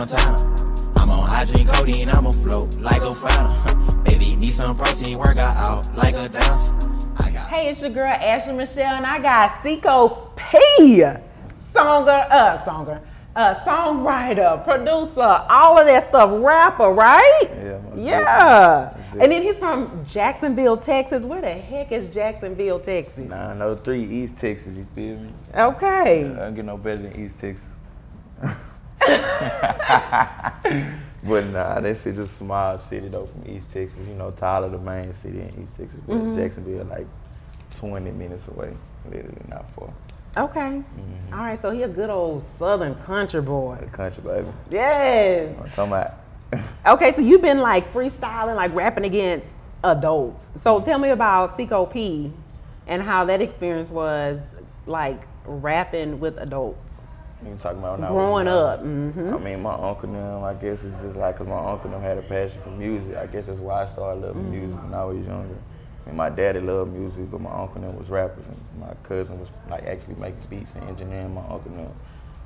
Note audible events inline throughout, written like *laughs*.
Montana. I'm on high codeine, I'm a float like a fountain. *laughs* Baby, need some protein, work out like a dancer. I got Hey, it's your girl Ashley Michelle, and I got Cico P, songer, uh, songer, uh, songwriter, producer, all of that stuff, rapper, right? Yeah, Yeah. And then he's from Jacksonville, Texas. Where the heck is Jacksonville, Texas? 903 East Texas, you feel me? Okay. I don't get no better than East Texas. *laughs* *laughs* but nah, that's just a small city though from East Texas. You know, Tyler, the main city in East Texas, but Mm-hmm. Jacksonville like 20 minutes away, literally not far. Okay. Mm-hmm. All right, so he a good old Southern country boy. The country, baby. Yes. I'm talking about. *laughs* Okay, so you've been like freestyling, like rapping against adults. So tell me about Cico P and how that experience was like rapping with adults. You talking about when I was Growing up, mhm. I mean, my uncle them, I guess it's just like, cause my uncle them had a passion for music. I guess that's why I started loving Mm-hmm. music when I was younger. And my daddy loved music, but my uncle them was rappers, and my cousin was like actually making beats and engineering. My uncle them,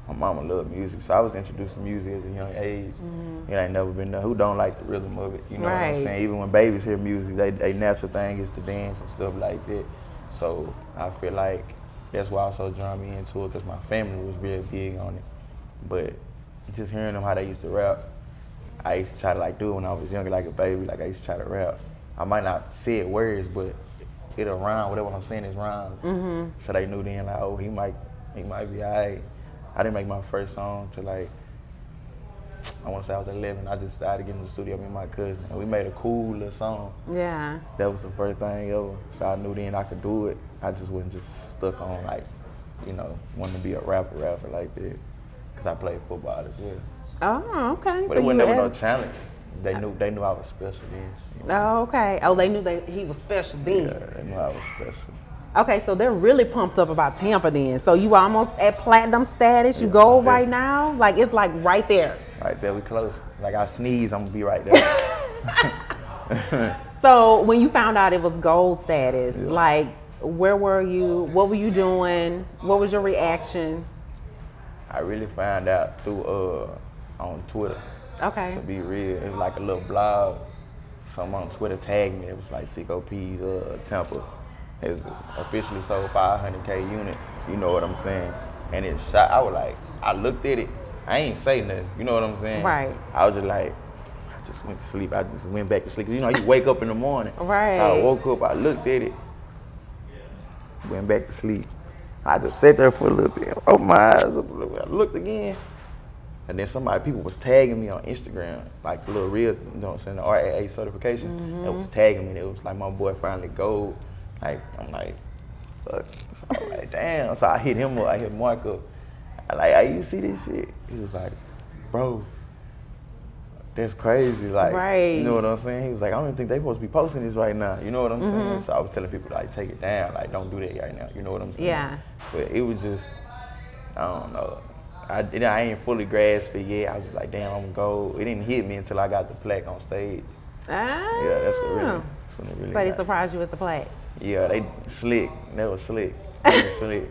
my mama loved music, so I was introduced to music at a young age. It ain't never been done. Who don't like the rhythm of it? You know what Mm-hmm. I'm saying? Even when babies hear music, they, they natural thing is to dance and stuff like that. So I feel like that's why I also drawn me into it because my family was real big on it. But just hearing them how they used to rap, I used to try to like do it when I was younger, like a baby. Like I used to try to rap. I might not say it words, but it'll rhyme. Whatever I'm saying is rhymes. Mm-hmm. So they knew then like, oh, he might, he might be alright. I didn't make my first song till like I want to say I was 11. I just started getting in the studio with my cousin, and we made a cool little song. Yeah. That was the first thing ever. So I knew then I could do it. I just wasn't just stuck on like, you know, wanting to be a rapper, rapper like that. Cause I played football as well. Oh, okay. But So it wasn't no challenge. They knew they knew I was special then. you know. Oh, okay. Oh, they knew that he was special then. Yeah, they knew I was special. Okay, so they're really pumped up about Tampa then. So you almost at platinum status. You Yeah, go yeah. right now. Like it's like right there. Right there, we close. Like I sneeze, I'm gonna be right there. *laughs* So when you found out it was gold status, Yeah. like where were you? What were you doing? What was your reaction? I really found out through uh on Twitter. Okay. To be real, it was like a little blog. Someone on Twitter tagged me. It was like Cico P's uh, Tampa has officially sold 500k units. You know what I'm saying? And it shot. I was like, I looked at it. I ain't say nothing. You know what I'm saying? Right. I was just like, I just went to sleep. I just went back to sleep. You know, you wake up in the morning. *laughs* Right. So I woke up. I looked at it. Went back to sleep. I just sat there for a little bit. Opened my eyes up a little bit. I looked again. And then somebody, people was tagging me on Instagram, like little real, you know what I'm saying, the RIAA certification. It was mm-hmm. tagging me. It was like my boy finally gold. Like, I'm like, fuck. So I'm like, damn. So I hit him up. I hit Mark up. I like, hey, you see this shit? He was like, bro, that's crazy. Like, Right. you know what I'm saying? He was like, I don't even think they supposed to be posting this right now. You know what I'm saying? So I was telling people like, take it down. Like, don't do that right now. You know what I'm saying? Yeah. But it was just, I don't know. I, I ain't fully grasped it yet. I was just like, damn, I'm gonna go. It didn't hit me until I got the plaque on stage. Ah. Yeah, that's what really. That's when it really So they got- surprised you with the plaque. yeah, they slick. They was slick. They was *laughs* slick.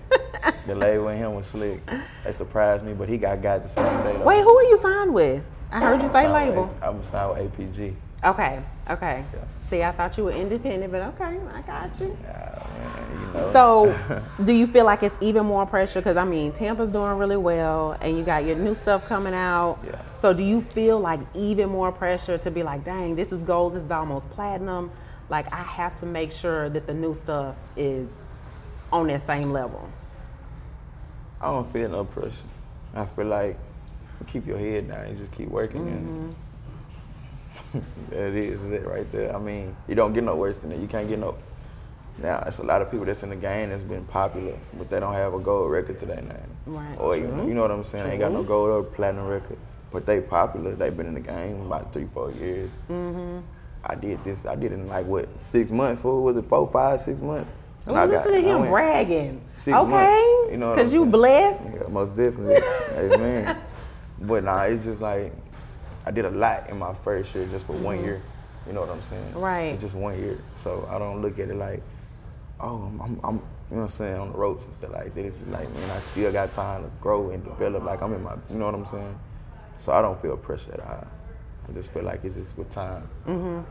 the label and him was slick. They surprised me, but he got got the same day. though. Wait, who are you signed with? I heard you say label. A- I was signed with APG. Okay, okay. Yeah. See, I thought you were independent, but okay, I got you. Yeah, man, you know. So, *laughs* do you feel like it's even more pressure? Because I mean, Tampa's doing really well, and you got your new stuff coming out. Yeah. So, do you feel like even more pressure to be like, dang, this is gold, this is almost platinum? Like, I have to make sure that the new stuff is on that same level. I don't feel no pressure. I feel like keep your head down. You just keep working. And *laughs* that is it right there. I mean, you don't get no worse than that. You can't get no. Now, it's a lot of people that's in the game that's been popular, but they don't have a gold record to their name. Right. Or you, True. you know what I'm saying? They ain't got no gold or platinum record, but they popular. They've been in the game about three, four years. Mm-hmm. I did this. I did it in like what six months? Four was it? Four, five, six months. And I Ooh, got- to him bragging. six okay, months. You know what I'm because you blessed. Yeah, most definitely. Amen. *laughs* But nah, it's just like I did a lot in my first year just for one year. You know what I'm saying? Mm-hmm. Right. It's just one year. So I don't look at it like, oh, I'm, I'm, I'm you know what I'm saying, on the ropes and stuff like this. It's like, man, I still got time to grow and develop. Like I'm in my, you know what I'm saying? So I don't feel pressure at all. I just feel like it's just with time. Mm-hmm.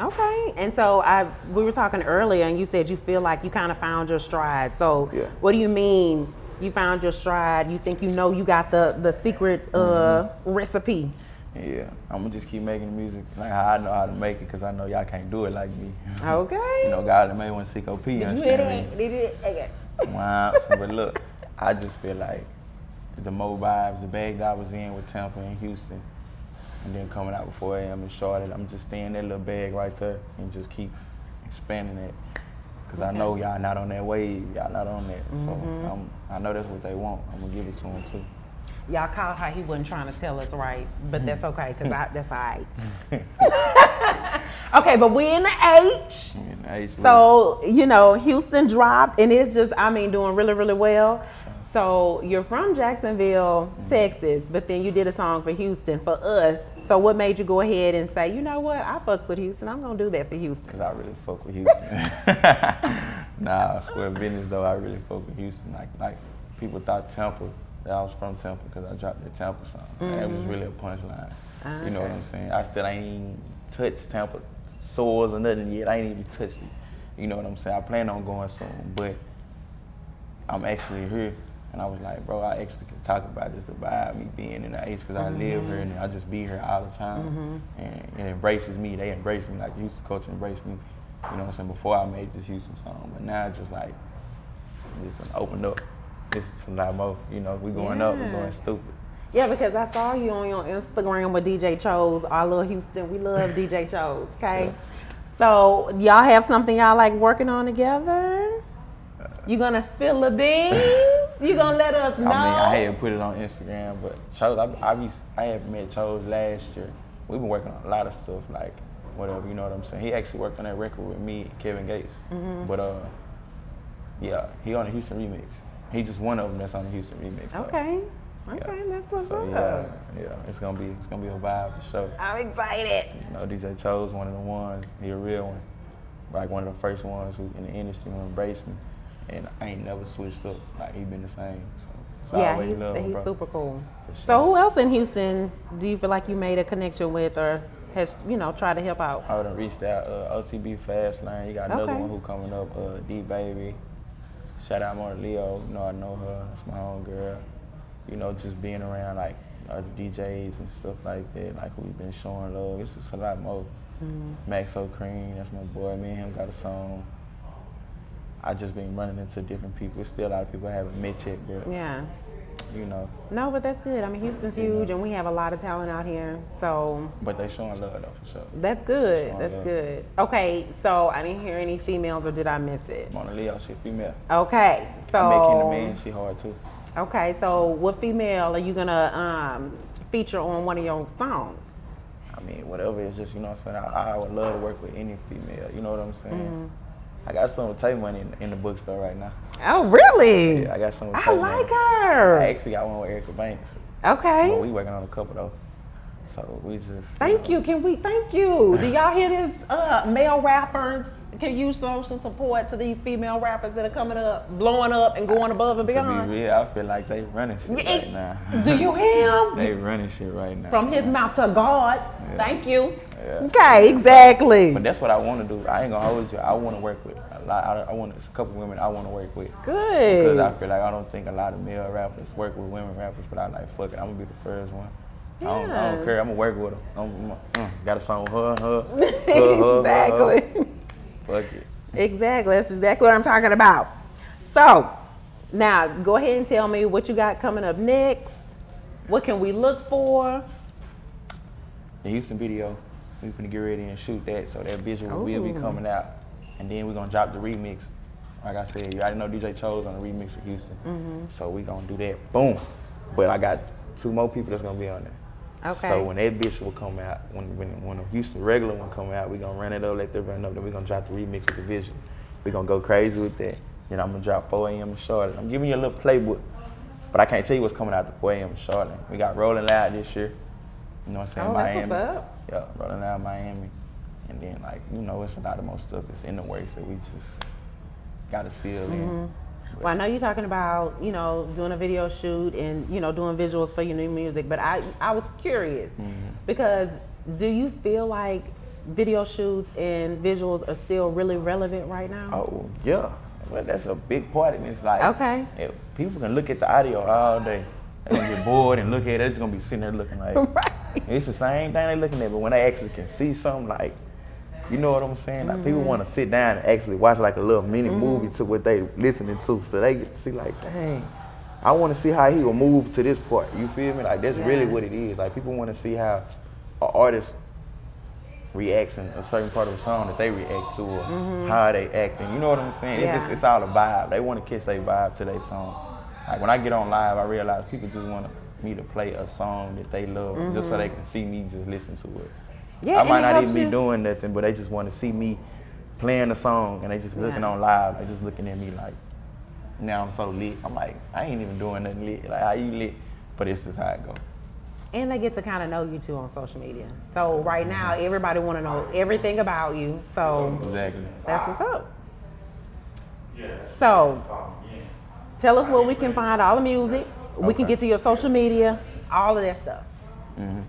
Okay, and so I we were talking earlier, and you said you feel like you kind of found your stride. So, Yeah. what do you mean you found your stride? You think you know you got the the secret uh, recipe? Yeah, I'm gonna just keep making the music like how I know how to make it, cause I know y'all can't do it like me. *laughs* Okay. You know, God made one Cico P. Did you hear that? Did you? Okay. Wow. but look, *laughs* I just feel like the Mo vibes, the bag that I was in with Tampa and Houston, and then coming out before AM in Charlotte, I'm just staying that little bag right there and just keep expanding it. Cause I know y'all not on that wave, y'all not on that. So mm-hmm. I'm, I know that's what they want. I'm gonna give it to them too. Y'all caught how he wasn't trying to tell us right, but that's hmm. okay, cause I, that's all right. Hmm. *laughs* okay, but we in the H. And I used to So, you know, Houston dropped and it's just, I mean, doing really, really well. So you're from Jacksonville, mm-hmm. Texas, but then you did a song for Houston for us. So what made you go ahead and say, you know what, I fucks with Houston. I'm gonna do that for Houston. Cause I really fuck with Houston. *laughs* nah, square business though. I really fuck with Houston. Like, like people thought Tampa that I was from Tampa because I dropped the Tampa song. And That was mm-hmm. really a punchline. You know what I'm saying? I still ain't touched Tampa sores or nothing yet. I ain't even touched it. You know what I'm saying? I plan on going soon, but I'm actually here. And I was like, bro, I actually can talk about this about me being in the H because I mm-hmm. live here and I just be here all the time. Mm-hmm. And it embraces me. They embrace me like the Houston culture embraced me. You know what I'm saying? Before I made this Houston song, but now it's just like it's just opened up. It's a lot more. You know, we going up, we Yeah. going stupid. Yeah, because I saw you on your Instagram with DJ Chose. I love Houston. We love DJ Chose, okay? So y'all have something y'all like working on together? You gonna spill the beans? You gonna let us know? I mean, I hadn't put it on Instagram, but Chose, I, I, be, I had met Chose last year. We've been working on a lot of stuff, like whatever, you know what I'm saying. He actually worked on that record with me, Kevin Gates. Mm-hmm. But uh, yeah, he on the Houston remix. He just one of them that's on the Houston remix. so, Okay. yeah. Okay, that's what's So up. yeah, yeah, it's gonna be it's gonna be a vibe for sure. I'm excited. You know, DJ Chose one of the ones. He a real one, like one of the first ones who in the industry who embraced me, and I ain't never switched up. Like he been the same. So, so yeah, always he's, love him, he's bro. super cool. For So who else in Houston do you feel like you made a connection with or has, you know, tried to help out? I would have reached out. Uh, OTB Fastlane. You got another Okay. one who coming up. Uh, D Baby. Shout out Monaleo. You know I know her. That's my own girl. You know, just being around like other DJs and stuff like that. Like we've been showing love. It's just a lot more. Maxo Kream. That's my boy. Me and him got a song. I just been running into different people. Still a lot of people I haven't met yet, but Yeah. you know, No, but that's good. I mean, Houston's huge and we have a lot of talent out here. So but they showing love though for sure. that's good. That's yeah. good. Okay, so I didn't hear any females or did I miss it? Monaleo, she female. Okay, so met Kendra Man. She hard too. Okay, so what female are you gonna um, feature on one of your songs? I mean, whatever. It's just, you know what I'm saying? I, I would love to work with any female. You know what I'm saying? Mm-hmm. I got some with Tay Money in, in the bookstore right now. Oh, really? Yeah, I got some with I Tay like Money. her. I actually got one with Erica Banks. Okay. But we working on a couple though. So we just. Thank you. Can we? Thank you. Do *laughs* y'all hear this? Uh, male rappers can use social support to these female rappers that are coming up, blowing up, and going above and To be beyond. real, I feel like they running shit right now. Do you hear *laughs* him? they running shit right now. From his mouth to God. Yeah. Thank you. Yeah. Okay, exactly. But that's what I want to do. I ain't gonna hold you. I want to work with a lot. I, I want a couple women I want to work with. Good. Because I feel like I don't think a lot of male rappers work with women rappers, but I like fuck it. I'm gonna be the first one. I, don't, I don't care. I'm gonna work with them. I'm, I'm, mm, got a song with her, and her, her, her, her, her. exactly. Fuck it. Exactly. That's exactly what I'm talking about. So, now go ahead and tell me what you got coming up next. What can we look for? The Houston video, we finna get ready and shoot that, so that visual will be coming out, and then we're gonna drop the remix. Like I said, you already know DJ Chose on the remix for Houston, Mm-hmm. so we gonna do that. Boom. But I got two more people that's gonna be on there. Okay. So when that bitch will come out, when when when the Houston regular one come out, we gonna run it up, let them run up, then we gonna drop the remix with the vision. We gonna go crazy with that. Then I'm gonna drop 4 a.m. in Charlotte. I'm giving you a little playbook, but I can't tell you what's coming out the 4 a.m. in Charlotte. We got Rolling Loud this year. You know what I'm saying? Oh, that's Miami. what's up. Yeah, Rolling Loud Miami. And then like, you know, it's a lot of more stuff that's in the works that we just gotta seal in. Well, I know you're talking about you know doing a video shoot and you know doing visuals for your new music, but I I was curious Mm-hmm. because do you feel like video shoots and visuals are still really relevant right now? Oh yeah, well that's a big part, and it's like Okay. people can look at the audio all day. They're gonna get bored and look at it. It's gonna be sitting there looking like *laughs* Right. *laughs* it's the same thing they're looking at, but when they actually can see something like, you know what I'm saying? Like people Mm-hmm. want to sit down and actually watch like a little mini movie to what they listening to, so they get to see like, dang, I want to see how he will move to this part. You feel me? Like that's really what it is. Like people want to see how an artist reacts in a certain part of a song that they react to, or how they acting. You know what I'm saying? It's just Mm-hmm. It's all a vibe. They want to catch their vibe to their song. Like when I get on live, I realize people just want me to play a song that they love, just so they can see me just listen to it. Mm-hmm. Yeah, I might not helps even be doing nothing, but they just want to see me playing the song, and they just looking Yeah. on live. They just looking at me like, now I'm so lit. I'm like, I ain't even doing nothing lit. Like how you lit, but it's just how it go. And they get to kind of know you too on social media. So right now, everybody want to know everything about you. So Exactly. that's what's up. Yeah. So tell us where we can find all the music. We can get to your social media, all of that stuff. Mm-hmm.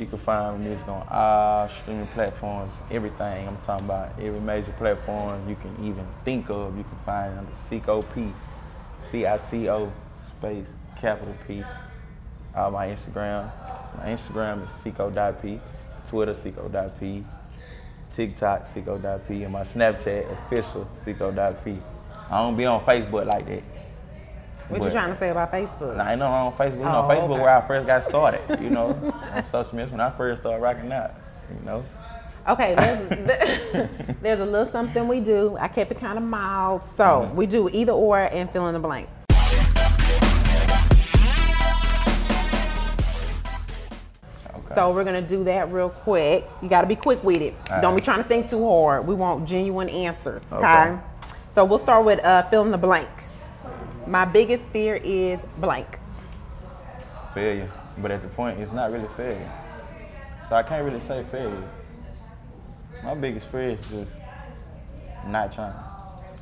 You can find music on all streaming platforms, everything. I'm talking about every major platform you can even think of. You can find it under Cico P, C I C O space capital P. All my Instagrams. My Instagram is Cico.p, Twitter Cico.p, TikTok Cico.p, and my Snapchat official Cico.p. I don't be on Facebook like that. What you trying to say about Facebook? I ain't know on Facebook. You know, Oh, Facebook okay. where I first got started. You know, *laughs* on social media when I first started rocking out. You know, Okay, there's, *laughs* *laughs* there's a little something we do. I kept it kind of mild. So Mm-hmm. we do either or and fill in the blank. okay. So we're gonna do that real quick. You gotta be quick with it. All Don't be trying to think too hard. We want genuine answers. Okay. Okay. So we'll start with uh, fill in the blank. My biggest fear is blank. failure, but at the point, it's not really failure. So I can't really say failure. My biggest fear is just not trying.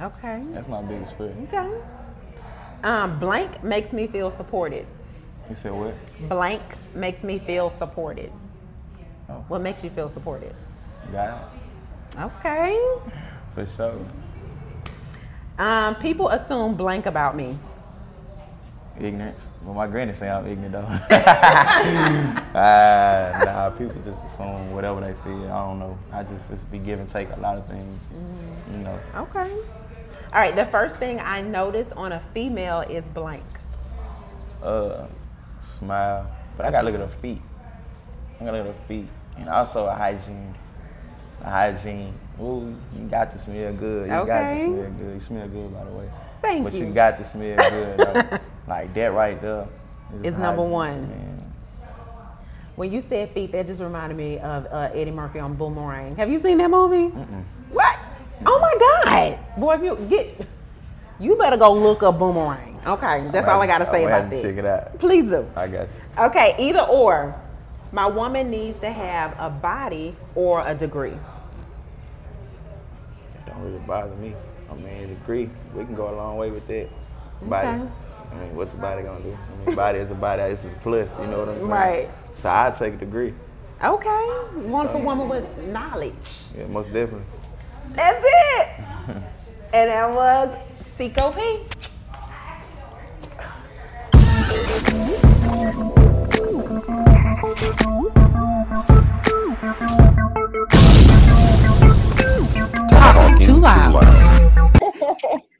Okay. That's my biggest fear. Okay. Um, blank makes me feel supported. You said what? Blank makes me feel supported. Oh. What makes you feel supported? God, Okay. for sure. Um, people assume blank about me. Ignorance. Well, my granny say I'm ignorant though. *laughs* Ah, nah, people just assume whatever they feel. I don't know. I just it's be give and take a lot of things. You know. Okay. All right. The first thing I notice on a female is blank. uh, smile. But I gotta look at her feet. I gotta look at her feet. And also a hygiene. A hygiene. Ooh, you got to smell good. You got to smell good. You smell good, by the way. Thank but you. you got to smell good. though. *laughs* like that right there. It's number one. Man. When you said feet, that just reminded me of uh, Eddie Murphy on Boomerang. Have you seen that movie? What? Oh my God, boy! If you get, you better go look up Boomerang. Okay, that's all I gotta say about that. Check it out. Please do. I got you. Okay, either or. My woman needs to have a body or a degree. It don't bother me. I mean, agree. We can go a long way with that. Body. Okay. I mean, what's the body gonna do? I mean, body is a body. This is a plus. You know what I'm saying? Right. So I take a degree. Okay, wants a woman with knowledge. Yeah, most definitely. That's it. *laughs* and that was Cico P. Talk too loud. *laughs*